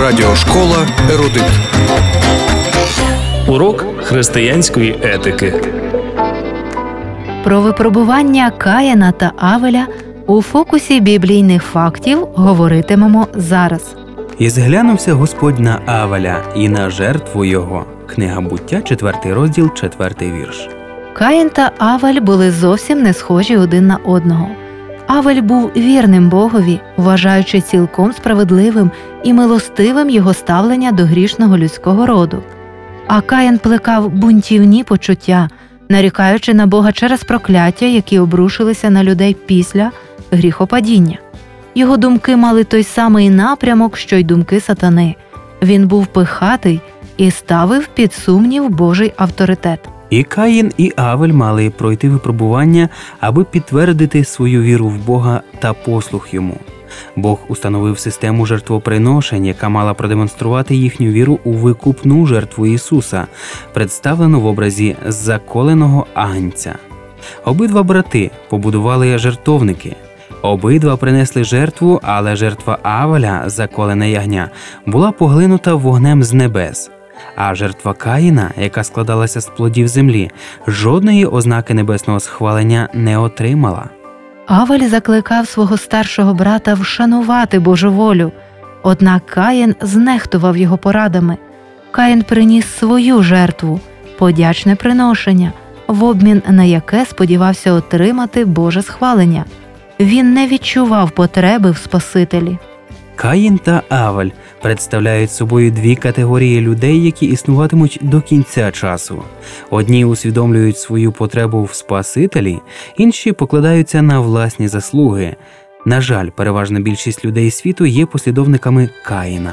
Радіошкола Ерудит. Урок християнської етики. Про випробування Каїна та Авеля у фокусі біблійних фактів говоритимемо зараз. І зглянувся Господь на Авеля і на жертву його. Книга буття, 4 розділ, 4 вірш. Каїн та Авель були зовсім не схожі один на одного. Авель був вірним Богові, вважаючи цілком справедливим і милостивим його ставлення до грішного людського роду. А Каїн плекав бунтівні почуття, нарікаючи на Бога через прокляття, які обрушилися на людей після гріхопадіння. Його думки мали той самий напрямок, що й думки сатани. Він був пихатий і ставив під сумнів Божий авторитет. І Каїн, і Авель мали пройти випробування, аби підтвердити свою віру в Бога та послух йому. Бог установив систему жертвоприношень, яка мала продемонструвати їхню віру у викупну жертву Ісуса, представлену в образі заколеного агнця. Обидва брати побудували жертовники. Обидва принесли жертву, але жертва Авеля, заколене ягня, була поглинута вогнем з небес. А жертва Каїна, яка складалася з плодів землі, жодної ознаки небесного схвалення не отримала. Авель закликав свого старшого брата вшанувати Божу волю, однак Каїн знехтував його порадами. Каїн приніс свою жертву, подячне приношення, в обмін на яке сподівався отримати Боже схвалення. Він не відчував потреби в Спасителі. Каїн та Авель представляють собою дві категорії людей, які існуватимуть до кінця часу. Одні усвідомлюють свою потребу в Спасителі, інші покладаються на власні заслуги. На жаль, переважна більшість людей світу є послідовниками Каїна.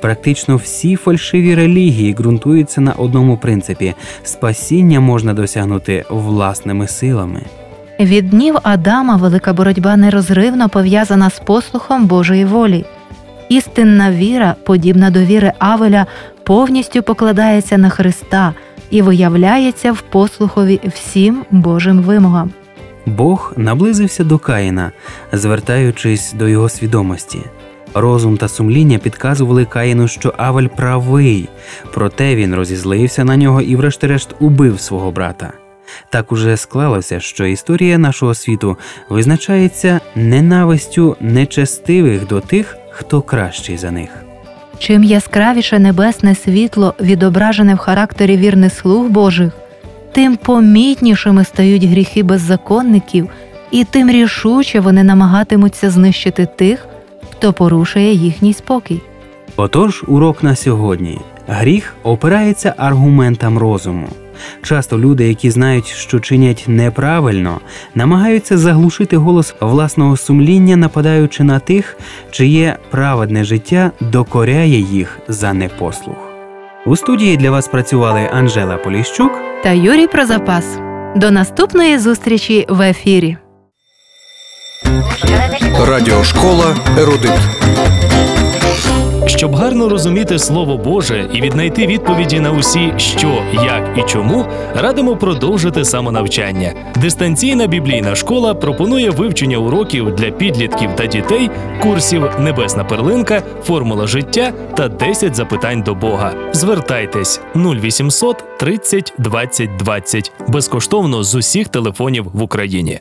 Практично всі фальшиві релігії ґрунтуються на одному принципі: спасіння можна досягнути власними силами. Від днів Адама велика боротьба нерозривно пов'язана з послухом Божої волі. Істинна віра, подібна до віри Авеля, повністю покладається на Христа і виявляється в послухові всім Божим вимогам. Бог наблизився до Каїна, звертаючись до його свідомості. Розум та сумління підказували Каїну, що Авель правий, проте він розізлився на нього і, врешті-решт, убив свого брата. Так уже склалося, що історія нашого світу визначається ненавистю нечестивих до тих, хто кращий за них. Чим яскравіше небесне світло відображене в характері вірних слуг Божих, тим помітнішими стають гріхи беззаконників, і тим рішуче вони намагатимуться знищити тих, хто порушує їхній спокій. Отож, урок на сьогодні. Гріх опирається аргументам розуму. Часто люди, які знають, що чинять неправильно, намагаються заглушити голос власного сумління, нападаючи на тих, чиє праведне життя докоряє їх за непослух. У студії для вас працювали Анжела Поліщук. Та Юрій Прозапас. До наступної зустрічі в ефірі. Радіошкола Ерудит. Щоб гарно розуміти Слово Боже і віднайти відповіді на усі що, як і чому, радимо продовжити самонавчання. Дистанційна біблійна школа пропонує вивчення уроків для підлітків та дітей, курсів Небесна перлинка, формула життя та 10 запитань до Бога. Звертайтесь 0800 30 20 20 безкоштовно з усіх телефонів в Україні.